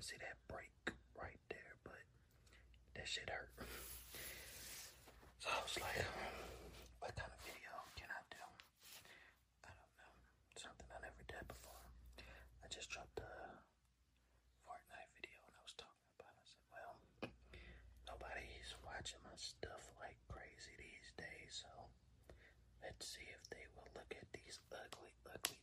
can see that break right there, but that shit hurt. So I was like, what kind of video can I do? I don't know. Something I never did before. I just dropped a Fortnite video and I was talking about it. I said, well, nobody's watching my stuff like crazy these days, so let's see if they will look at these ugly, ugly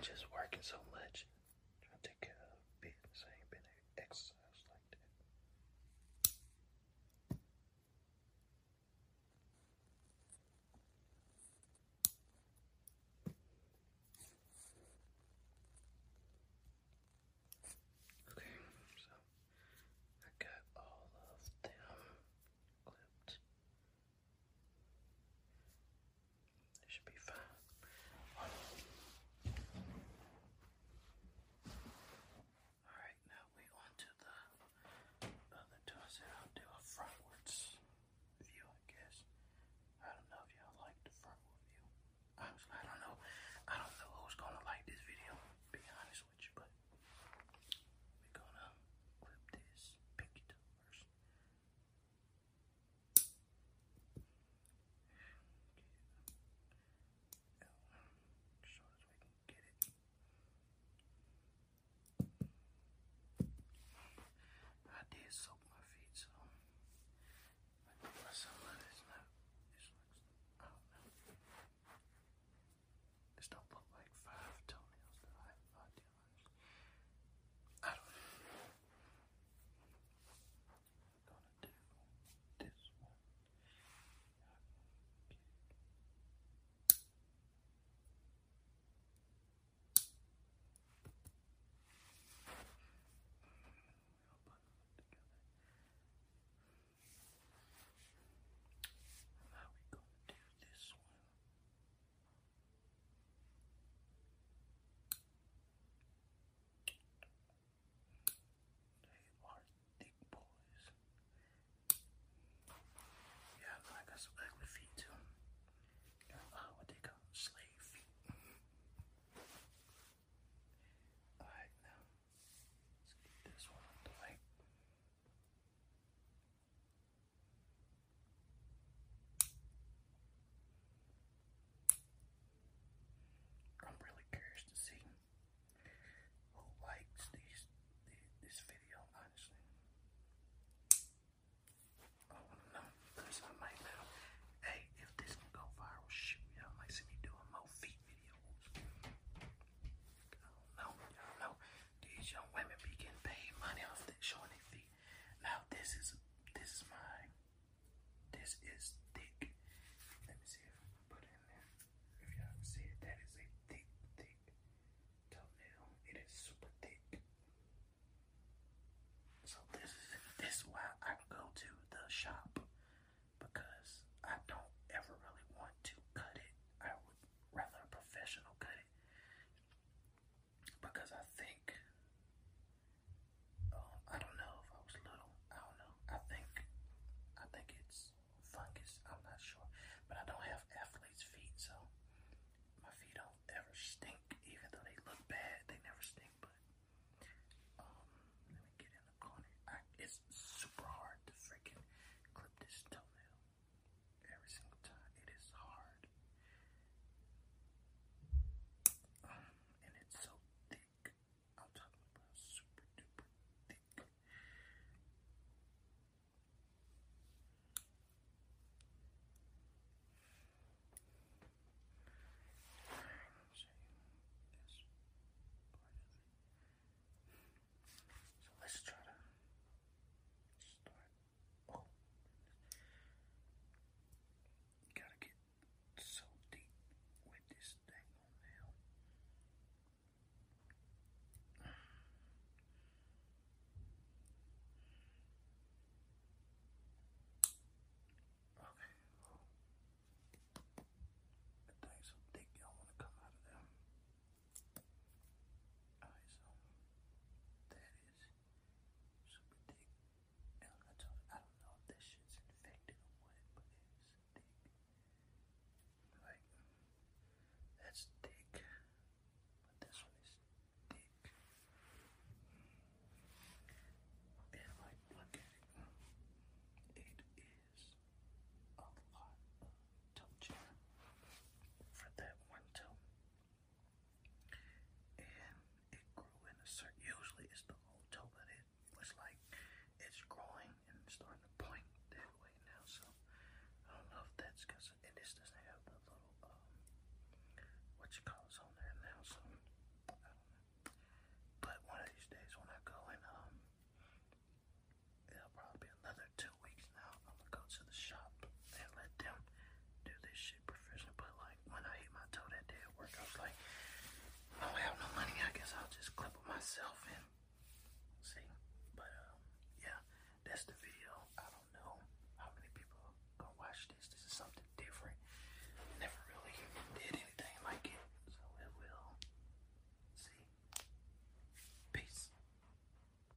just working so much. Just clip myself in. see. But uh, yeah, that's the video.